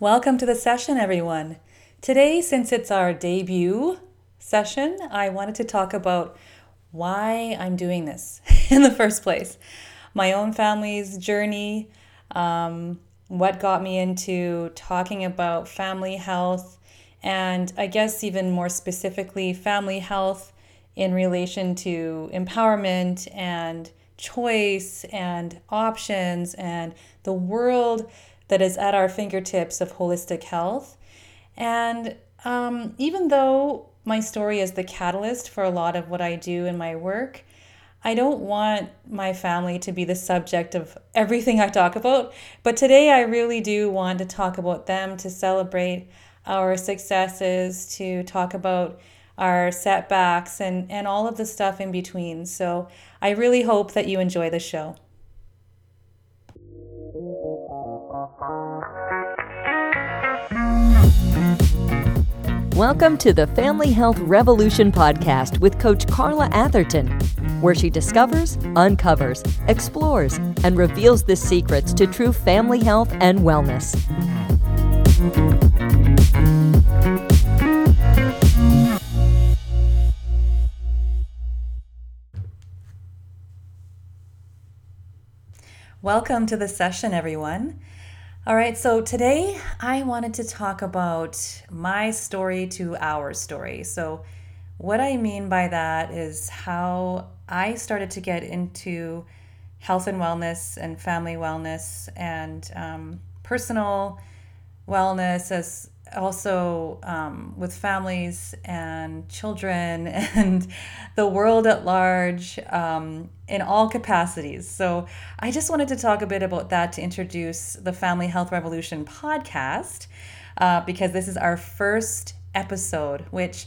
Welcome to the session, everyone. Today, since it's our debut session, I wanted to talk about why I'm doing this in the first place. My own family's journey, um, what got me into talking about family health, and I guess even more specifically, family health in relation to empowerment and choice and options and the world that is at our fingertips of holistic health. And um, even though my story is the catalyst for a lot of what I do in my work, I don't want my family to be the subject of everything I talk about. But today I really do want to talk about them, to celebrate our successes, to talk about our setbacks and, and all of the stuff in between. So I really hope that you enjoy the show. Welcome to the Family Health Revolution podcast with Coach Carla Atherton, where she discovers, uncovers, explores, and reveals the secrets to true family health and wellness. Welcome to the session, everyone. All right, so today I wanted to talk about my story to our story. So, what I mean by that is how I started to get into health and wellness and family wellness and um, personal wellness as also um, with families and children and the world at large um, in all capacities. So, I just wanted to talk a bit about that to introduce the Family Health Revolution podcast uh, because this is our first episode, which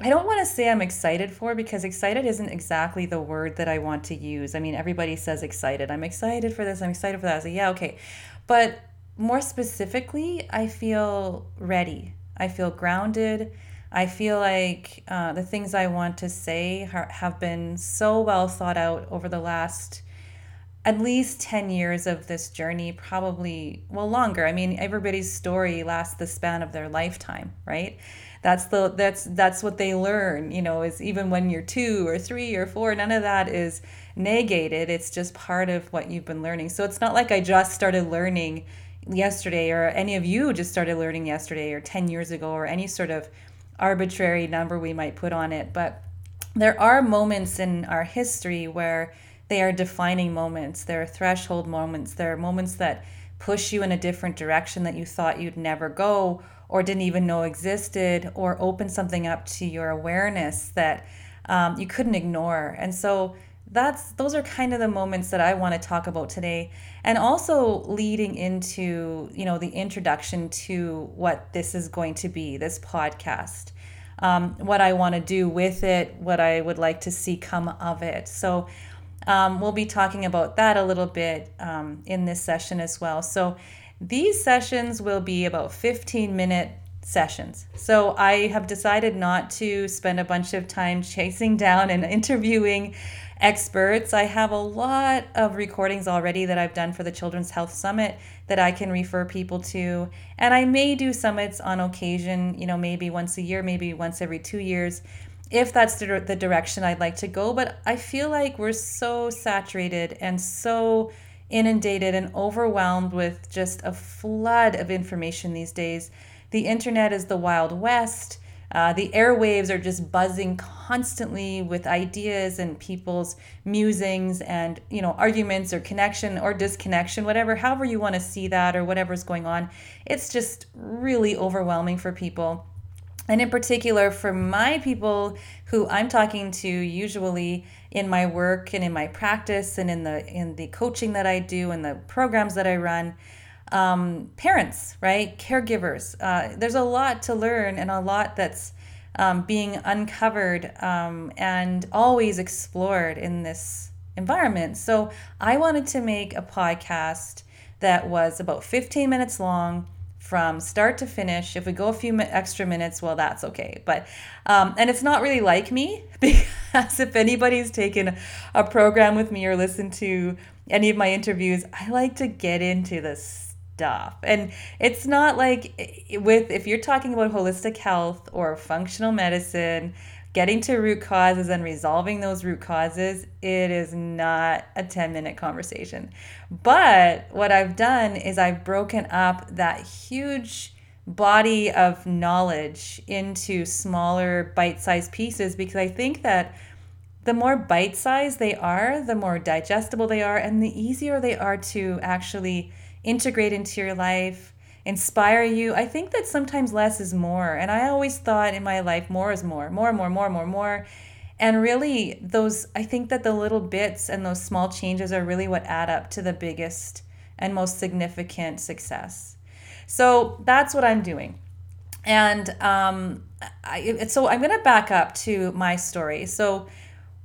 I don't want to say I'm excited for because excited isn't exactly the word that I want to use. I mean, everybody says excited. I'm excited for this, I'm excited for that. I say, yeah, okay. But more specifically, I feel ready. I feel grounded. I feel like uh, the things I want to say are, have been so well thought out over the last at least 10 years of this journey, probably, well, longer. I mean, everybody's story lasts the span of their lifetime, right? That's the that's that's what they learn, you know, is even when you're 2 or 3 or 4, none of that is negated. It's just part of what you've been learning. So it's not like I just started learning yesterday or any of you just started learning yesterday or 10 years ago or any sort of arbitrary number we might put on it but there are moments in our history where they are defining moments there are threshold moments there are moments that push you in a different direction that you thought you'd never go or didn't even know existed or open something up to your awareness that um, you couldn't ignore. And so that's those are kind of the moments that I want to talk about today and also leading into you know the introduction to what this is going to be this podcast. Um, what I want to do with it what I would like to see come of it. So um, we'll be talking about that a little bit um, in this session as well. So these sessions will be about 15 minute sessions. So I have decided not to spend a bunch of time chasing down and interviewing experts. I have a lot of recordings already that I've done for the Children's Health Summit that I can refer people to. And I may do summits on occasion, you know, maybe once a year, maybe once every two years, if that's the, the direction I'd like to go. But I feel like we're so saturated and so inundated and overwhelmed with just a flood of information these days. The internet is the Wild West. Uh, the airwaves are just buzzing constantly with ideas and people's musings and you know arguments or connection or disconnection whatever however you want to see that or whatever's going on. It's just really overwhelming for people. And in particular for my people who i'm talking to usually in my work and in my practice and in the in the coaching that i do and the programs that i run um, parents, right? Caregivers. Uh, there's a lot to learn and a lot that's um, being uncovered um, and always explored in this environment. So I wanted to make a podcast that was about 15 minutes long from start to finish. If we go a few extra minutes, well, that's okay. But um, and it's not really like me because if anybody's taken a program with me or listened to any of my interviews, I like to get into this stuff. And it's not like with if you're talking about holistic health or functional medicine, getting to root causes and resolving those root causes, it is not a 10 minute conversation. But what I've done is I've broken up that huge body of knowledge into smaller bite sized pieces because I think that the more bite sized they are, the more digestible they are, and the easier they are to actually integrate into your life, inspire you. I think that sometimes less is more. And I always thought in my life, more is more, more, more, more, more, more. And really, those, I think that the little bits and those small changes are really what add up to the biggest and most significant success. So that's what I'm doing. And um, I, so I'm going to back up to my story. So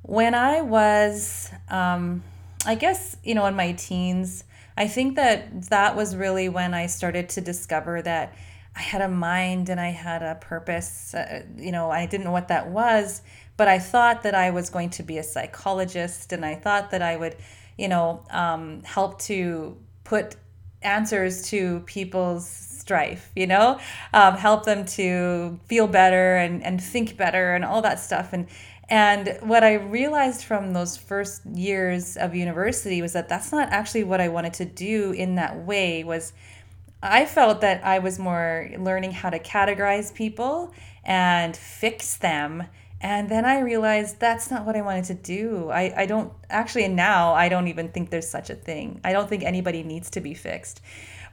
when I was, um, I guess, you know, in my teens, I think that that was really when I started to discover that I had a mind and I had a purpose. Uh, you know, I didn't know what that was, but I thought that I was going to be a psychologist and I thought that I would, you know, um, help to put answers to people's strife, you know, um, help them to feel better and, and think better and all that stuff. And, and what I realized from those first years of university was that that's not actually what I wanted to do in that way was I felt that I was more learning how to categorize people and fix them. And then I realized that's not what I wanted to do. I, I don't actually, and now I don't even think there's such a thing. I don't think anybody needs to be fixed.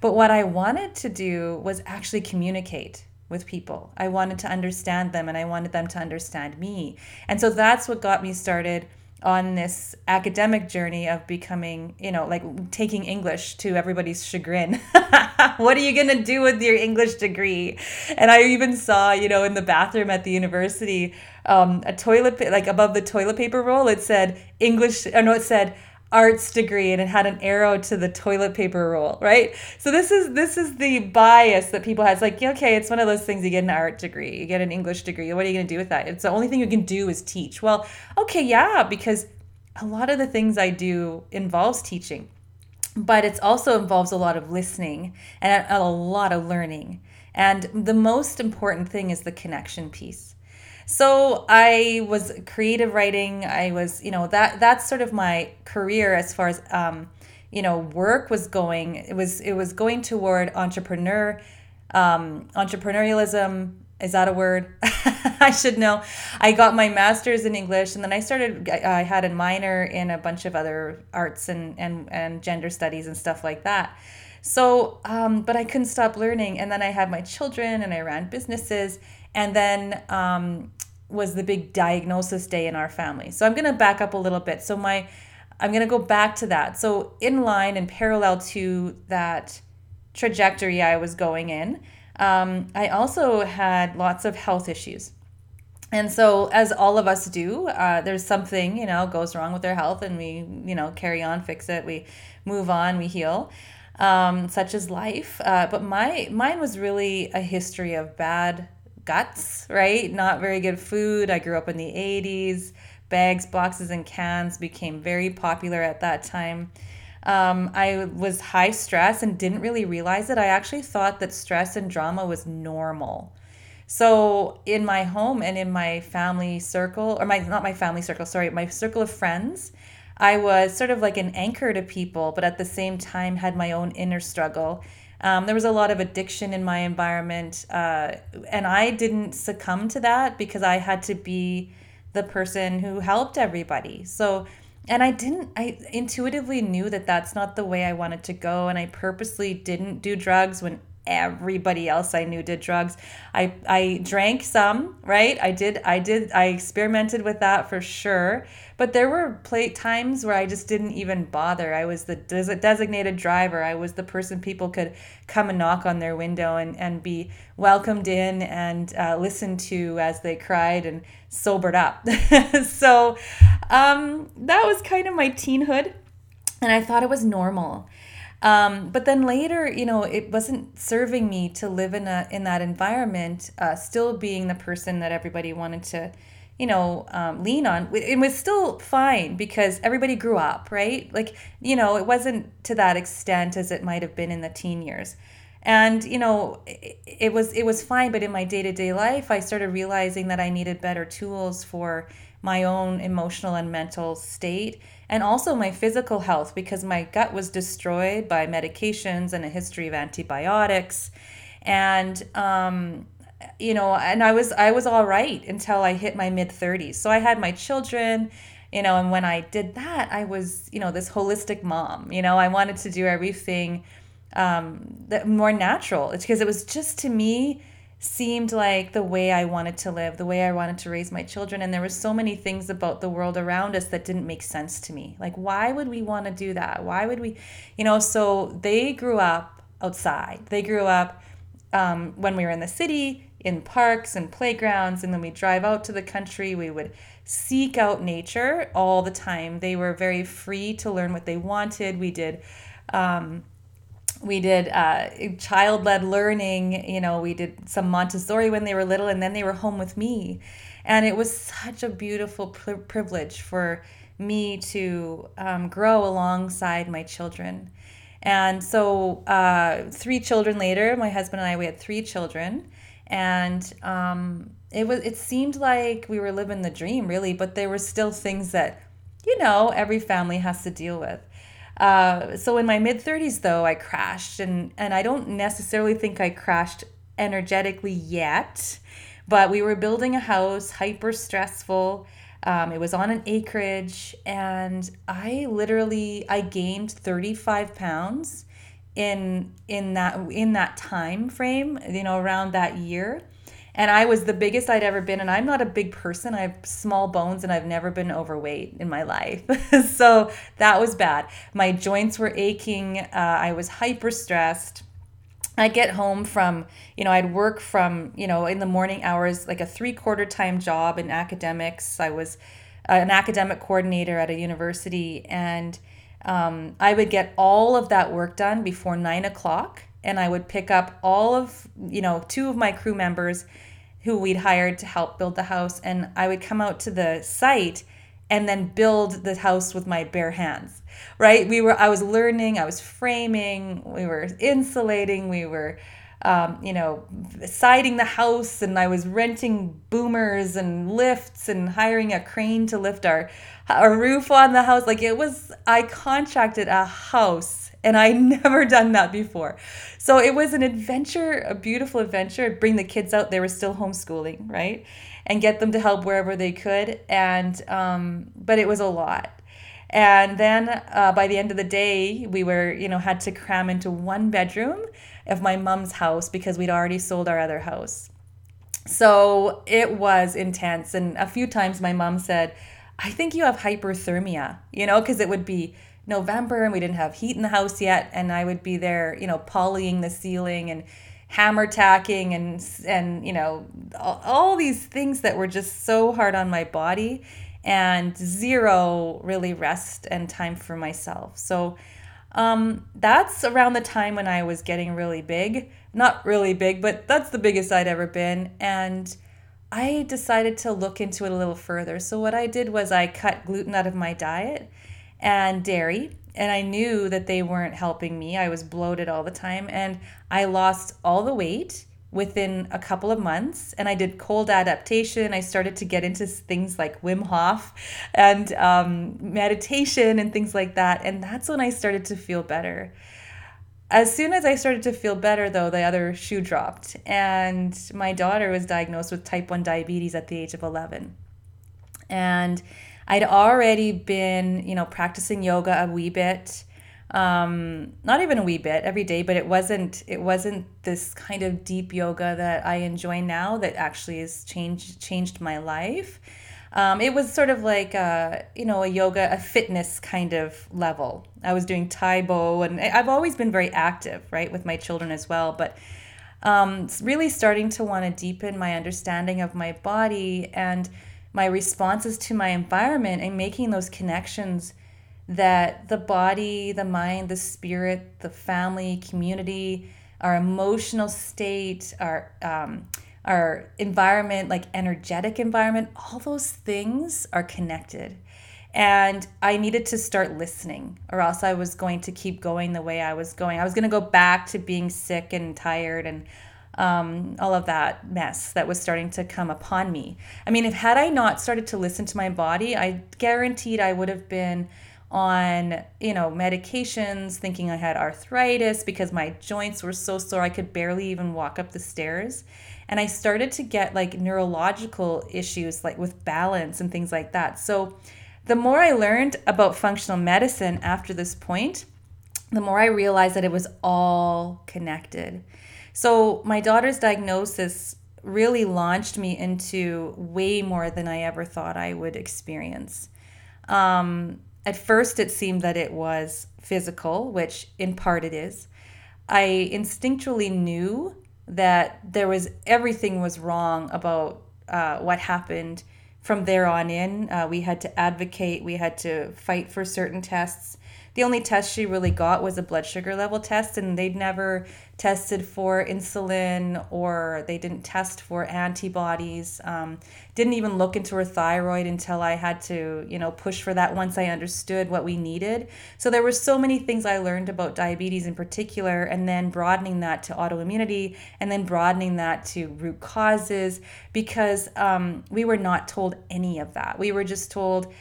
But what I wanted to do was actually communicate with people. I wanted to understand them and I wanted them to understand me. And so that's what got me started on this academic journey of becoming, you know, like taking English to everybody's chagrin. what are you going to do with your English degree? And I even saw, you know, in the bathroom at the university, um, a toilet, like above the toilet paper roll, it said English, or no, it said arts degree and it had an arrow to the toilet paper roll, right? So this is this is the bias that people have. It's like, okay, it's one of those things you get an art degree, you get an English degree. What are you to do with that? It's the only thing you can do is teach. Well, okay, yeah, because a lot of the things I do involves teaching. But it also involves a lot of listening and a lot of learning. And the most important thing is the connection piece so I was creative writing. I was, you know, that that's sort of my career as far as um, you know, work was going. It was it was going toward entrepreneur, um, entrepreneurialism. Is that a word? I should know. I got my master's in English, and then I started. I had a minor in a bunch of other arts and and and gender studies and stuff like that. So, um, but I couldn't stop learning. And then I had my children, and I ran businesses, and then um, was the big diagnosis day in our family. So I'm going to back up a little bit. So my I'm going to go back to that. So in line and parallel to that trajectory I was going in, um, I also had lots of health issues. And so, as all of us do, uh, there's something, you know, goes wrong with our health, and we, you know, carry on, fix it, we move on, we heal, um, such as life. Uh, but my mine was really a history of bad guts, right? Not very good food. I grew up in the 80s. Bags, boxes, and cans became very popular at that time. Um, I was high stress and didn't really realize it. I actually thought that stress and drama was normal. So in my home and in my family circle, or my not my family circle, sorry, my circle of friends, I was sort of like an anchor to people, but at the same time had my own inner struggle um, there was a lot of addiction in my environment, uh, and I didn't succumb to that because I had to be the person who helped everybody. So, and I didn't, I intuitively knew that that's not the way I wanted to go, and I purposely didn't do drugs when everybody else I knew did drugs. I I drank some, right? I did I did I experimented with that for sure. But there were play times where I just didn't even bother. I was the des- designated driver. I was the person people could come and knock on their window and, and be welcomed in and uh, listened to as they cried and sobered up. so um, that was kind of my teenhood. And I thought it was normal. Um, but then later, you know, it wasn't serving me to live in a in that environment, uh, still being the person that everybody wanted to you know, um, lean on. It was still fine because everybody grew up, right? Like, you know, it wasn't to that extent as it might have been in the teen years. And you know, it, it was it was fine, but in my day to day life, I started realizing that I needed better tools for my own emotional and mental state, and also my physical health because my gut was destroyed by medications and a history of antibiotics, and um, you know and i was i was all right until i hit my mid 30s so i had my children you know and when i did that i was you know this holistic mom. You know i wanted to do everything um that more natural. It's because it was just to me seemed like the way i wanted to live the way i wanted to raise my children and there were so many things about the world around us that didn't make sense to me. Like why would we want to do that? Why would we you know so they grew up outside. They grew up um, when we were in the city in parks and playgrounds and then we drive out to the country. We would seek out nature all the time. They were very free to learn what they wanted. We did um, we did uh, child-led learning you know we did some montessori when they were little and then they were home with me. And it was such a beautiful pri- privilege for me to um, grow alongside my children. And so uh, three children later my husband and i we had three children. And um, it was it seemed like we were living the dream really but there were still things that you know every family has to deal with uh, so in my mid 30s though i crashed and and i don't necessarily think i crashed energetically yet but we were building a house hyper stressful. Um, it was on an acreage and i literally i gained 35 pounds in in that in that time frame you know around that year and i was the biggest i'd ever been and i'm not a big person. I have small bones and i've never been overweight in my life. So that was bad. My joints were aching. Uh, i was hyper stressed i get home from you know i'd work from you know in the morning hours like a three quarter time job in academics. I was an academic coordinator at a university and um, I would get all of that work done before nine o'clock, and I would pick up all of, you know, two of my crew members who we'd hired to help build the house, and I would come out to the site and then build the house with my bare hands. Right? We were, I was learning, I was framing, we were insulating, we were um, you know, siding the house, and I was renting boomers and lifts and hiring a crane to lift our our roof on the house. Like it was, I contracted a house, and I never done that before. So it was an adventure, a beautiful adventure. I'd bring the kids out; they were still homeschooling, right, and get them to help wherever they could. And um, but it was a lot. And then uh, by the end of the day, we were, you know, had to cram into one bedroom of my mom's house because we'd already sold our other house. So it was intense. And a few times my mom said, I think you have hyperthermia, you know, because it would be November and we didn't have heat in the house yet. And I would be there, you know, polying the ceiling and hammer tacking and, and you know, all, all these things that were just so hard on my body and zero really rest and time for myself. So um, that's around the time when I was getting really big. Not really big, but that's the biggest I'd ever been. And I decided to look into it a little further. So, what I did was I cut gluten out of my diet and dairy, and I knew that they weren't helping me. I was bloated all the time, and I lost all the weight within a couple of months and I did cold adaptation. I started to get into things like Wim Hof and um, meditation and things like that. And that's when I started to feel better. As soon as I started to feel better, though, the other shoe dropped. And my daughter was diagnosed with type 1 diabetes at the age of 11. And I'd already been, you know, practicing yoga a wee bit um, not even a wee bit every day, but it wasn't it wasn't this kind of deep yoga that I enjoy now that actually has changed changed my life. Um, it was sort of like a, you know a yoga a fitness kind of level. I was doing Tae Bo, and I've always been very active, right, with my children as well. But um, really starting to want to deepen my understanding of my body and my responses to my environment and making those connections that the body, the mind, the spirit, the family, community, our emotional state, our um, our environment, like energetic environment, all those things are connected. And I needed to start listening, or else I was going to keep going the way I was going. I was going to go back to being sick and tired and um, all of that mess that was starting to come upon me. I mean, if had I not started to listen to my body, I guaranteed I would have been on you know medications thinking i had arthritis because my joints were so sore i could barely even walk up the stairs. And i started to get like neurological issues like with balance and things like that. So the more i learned about functional medicine after this point the more i realized that it was all connected so my daughter's diagnosis really launched me into way more than i ever thought i would experience um, at first, it seemed that it was physical, which in part it is. I instinctually knew that there was everything was wrong about uh, what happened from there on in. Uh, we had to advocate, we had to fight for certain tests the only test she really got was a blood sugar level test, and they'd never tested for insulin or they didn't test for antibodies. Um, didn't even look into her thyroid until I had to, you know, push for that once I understood what we needed. So there were so many things I learned about diabetes in particular, and then broadening that to autoimmunity, and then broadening that to root causes because um, we were not told any of that. We were just told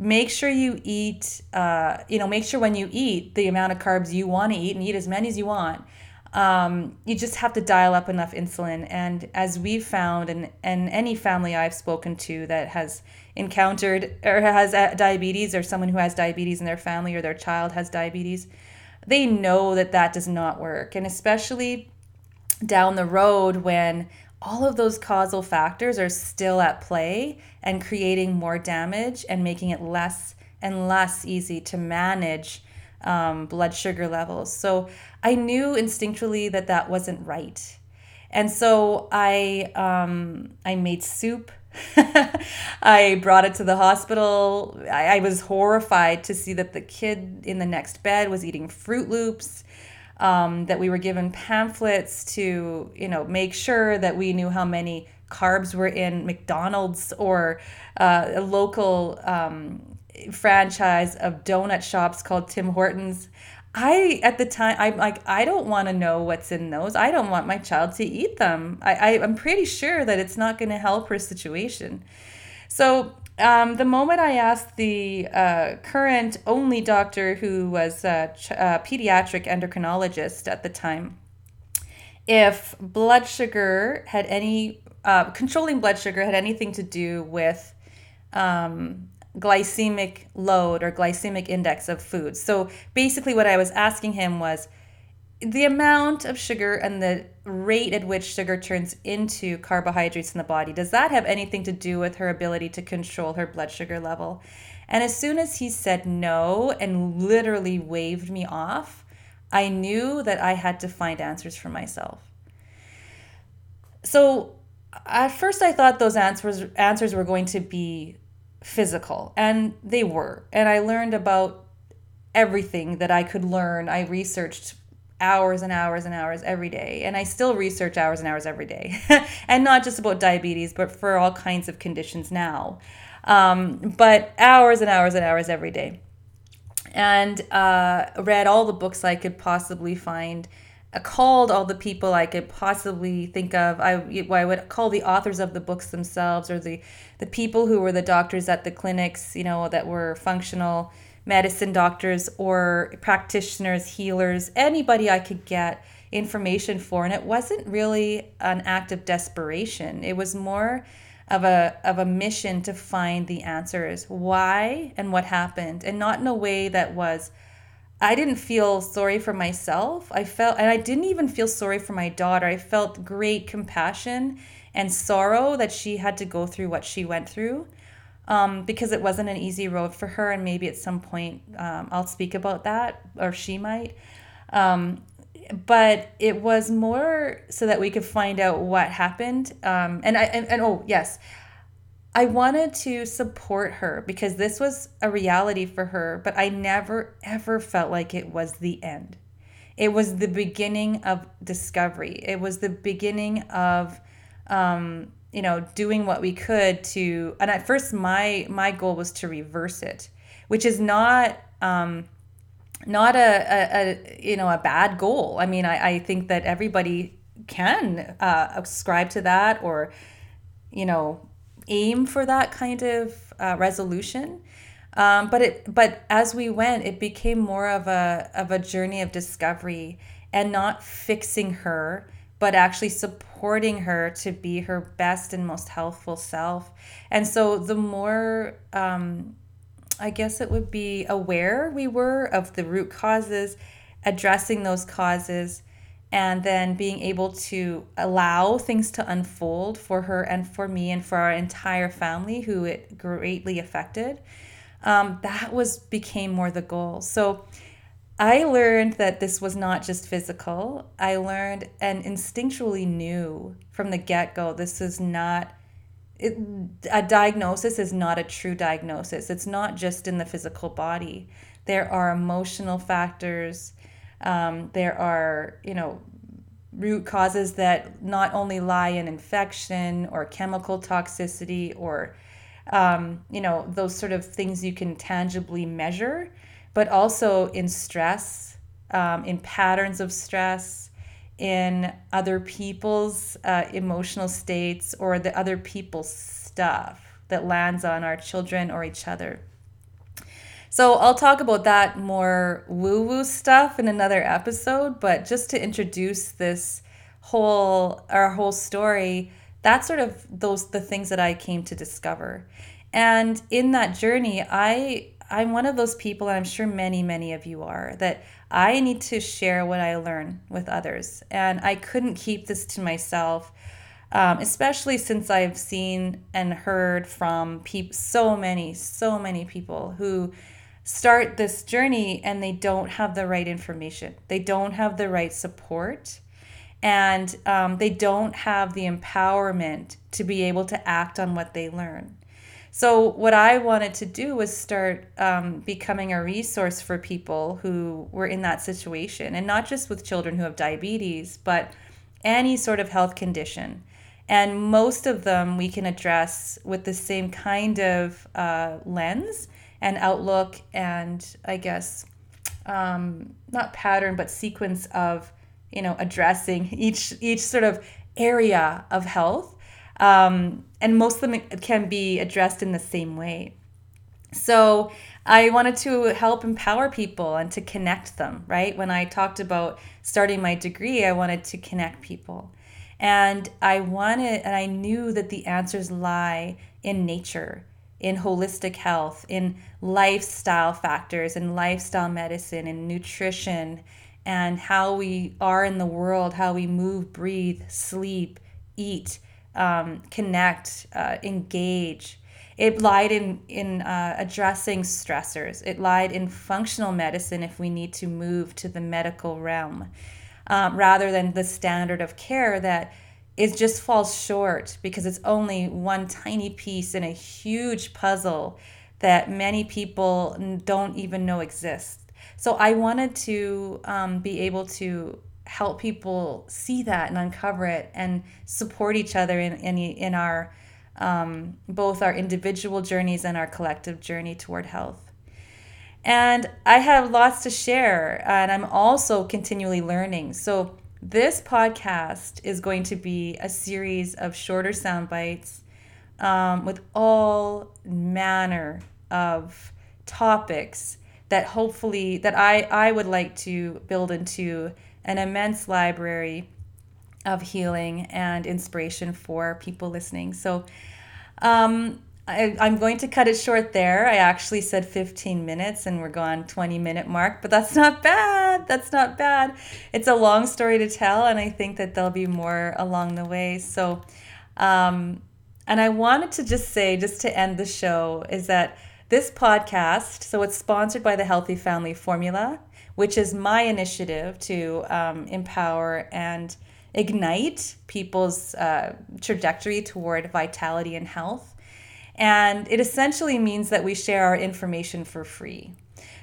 make sure you eat uh, you know make sure when you eat the amount of carbs you want to eat and eat as many as you want. Um, you just have to dial up enough insulin. And as we've found and, and any family i've spoken to that has encountered or has uh, diabetes or someone who has diabetes in their family or their child has diabetes they know that that does not work. And especially down the road when all of those causal factors are still at play and creating more damage and making it less and less easy to manage um, blood sugar levels. So I knew instinctually that that wasn't right. And so I um, I made soup. I brought it to the hospital. I, I was horrified to see that the kid in the next bed was eating Froot Loops um, that we were given pamphlets to, you know, make sure that we knew how many carbs were in McDonald's or uh, a local um, franchise of donut shops called Tim Hortons. I at the time I'm like I don't want to know what's in those. I don't want my child to eat them. I, I I'm pretty sure that it's not going to help her situation. So um, the moment I asked the uh, current only doctor who was a, ch- a pediatric endocrinologist at the time if blood sugar had any uh, controlling blood sugar had anything to do with um, glycemic load or glycemic index of food. So basically, what I was asking him was the amount of sugar and the rate at which sugar turns into carbohydrates in the body does that have anything to do with her ability to control her blood sugar level? And as soon as he said no and literally waved me off i knew that i had to find answers for myself. So at first i thought those answers answers were going to be physical and they were. And i learned about everything that i could learn. I researched hours and hours and hours every day. And I still research hours and hours every day. and not just about diabetes, but for all kinds of conditions now. Um, but hours and hours and hours every day. And uh, read all the books I could possibly find. I called all the people I could possibly think of. I, I would call the authors of the books themselves or the, the people who were the doctors at the clinics, you know, that were functional medicine doctors or practitioners, healers, anybody I could get information for. And it wasn't really an act of desperation. It was more of a of a mission to find the answers. Why and what happened. And not in a way that was I didn't feel sorry for myself. I felt and I didn't even feel sorry for my daughter. I felt great compassion and sorrow that she had to go through what she went through um, because it wasn't an easy road for her. And maybe at some point um, I'll speak about that, or she might. Um, but it was more so that we could find out what happened. Um, and I and, and oh yes, I wanted to support her because this was a reality for her. But I never ever felt like it was the end. It was the beginning of discovery. It was the beginning of um, you know, doing what we could to. And at first, my my goal was to reverse it, which is not. Um, not a, a, a, you know a bad goal i mean i, I think that everybody can uh, ascribe to that or you know aim for that kind of uh, resolution um, but it but as we went it became more of a of a journey of discovery and not fixing her but actually supporting her to be her best and most healthful self and so the more um, I guess it would be aware we were of the root causes, addressing those causes, and then being able to allow things to unfold for her and for me and for our entire family who it greatly affected. Um, that was became more the goal. So I learned that this was not just physical. I learned and instinctually knew from the get go this is not it, a diagnosis is not a true diagnosis. It's not just in the physical body. There are emotional factors. Um, there are, you know, root causes that not only lie in infection or chemical toxicity or, um, you know, those sort of things you can tangibly measure, but also in stress, um, in patterns of stress, in other people's uh, emotional states or the other people's stuff that lands on our children or each other. So I'll talk about that more woo woo stuff in another episode, but just to introduce this whole our whole story, that's sort of those the things that I came to discover. And in that journey, I I'm one of those people, and I'm sure many, many of you are, that I need to share what I learn with others. And I couldn't keep this to myself, um, especially since I've seen and heard from so many, so many people who start this journey and they don't have the right information, they don't have the right support. And um, they don't have the empowerment to be able to act on what they learn. So, what I wanted to do was start um, becoming a resource for people who were in that situation, and not just with children who have diabetes, but any sort of health condition. And most of them we can address with the same kind of uh, lens and outlook, and I guess um, not pattern, but sequence of you know addressing each each sort of area of health um, and most of them can be addressed in the same way. So I wanted to help empower people and to connect them, right? When I talked about starting my degree, I wanted to connect people. And I wanted, and I knew that the answers lie in nature, in holistic health, in lifestyle factors, in lifestyle medicine, in nutrition, and how we are in the world, how we move, breathe, sleep, eat um, connect, uh, engage. It lied in in uh, addressing stressors. It lied in functional medicine if we need to move to the medical realm, um, rather than the standard of care that it just falls short because it's only one tiny piece in a huge puzzle that many people don't even know exists. So I wanted to um, be able to help people see that and uncover it and support each other in in, in our um, both our individual journeys and our collective journey toward health. And I have lots to share, and I'm also continually learning. So, this podcast is going to be a series of shorter sound bites um, with all manner of topics that hopefully that I, I would like to build into an immense library of healing and inspiration for people listening. So um, I, am going to cut it short there. I actually said 15 minutes and we're going 20 minute mark, but that's not bad. That's not bad. It's a long story to tell, and I think that there'll be more along the way. So, um, and I wanted to just say, just to end the show, is that this podcast, so it's sponsored by the Healthy Family Formula which is my initiative to um, empower and ignite people's uh, trajectory toward vitality and health. And it essentially means that we share our information for free.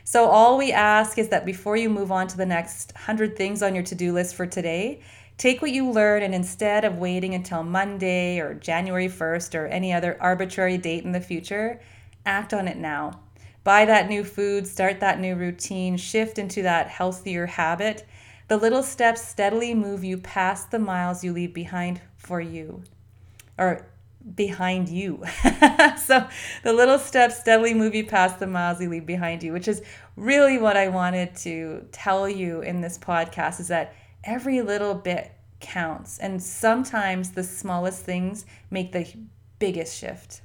So, all we ask is that before you move on to the next 100 things on your to do list for today, Take what you learn and instead of waiting until Monday or January 1st or any other arbitrary date in the future, act on it now. Buy that new food, start that new routine, shift into that healthier habit. The little steps steadily move you past the miles you leave behind for you. Or behind you. so the little steps steadily move you past the miles you leave behind you, which is really what I wanted to tell you in this podcast is that every little bit counts. And sometimes the smallest things make the biggest shift.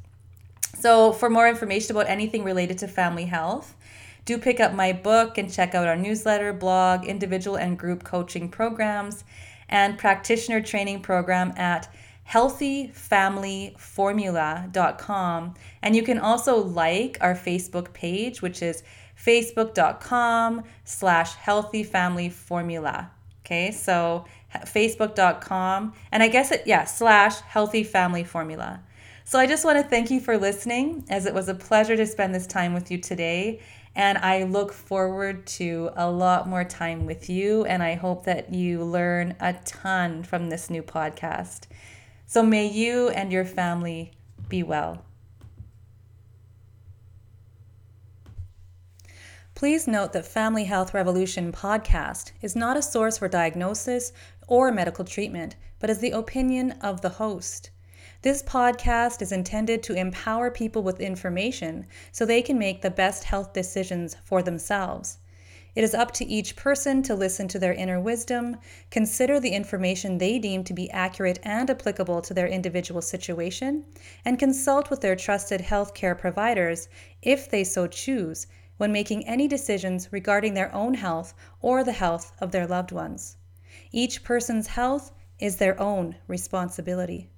So, for more information about anything related to family health, do pick up my book and check out our newsletter, blog, individual and group coaching programs, and practitioner training program at healthyfamilyformula.com. And you can also like our Facebook page, which is facebook.com slash healthyfamilyformula. Okay, so facebook.com and I guess it, yeah, slash healthy family formula. So I just want to thank you for listening as it was a pleasure to spend this time with you today. And I look forward to a lot more time with you. And I hope that you learn a ton from this new podcast. So may you and your family be well. Please note that Family Health Revolution podcast is not a source for diagnosis or medical treatment, but is the opinion of the host. This podcast is intended to empower people with information so they can make the best health decisions for themselves. It is up to each person to listen to their inner wisdom, consider the information they deem to be accurate and applicable to their individual situation, and consult with their trusted healthcare providers if they so choose when making any decisions regarding their own health or the health of their loved ones. Each person's health is their own responsibility.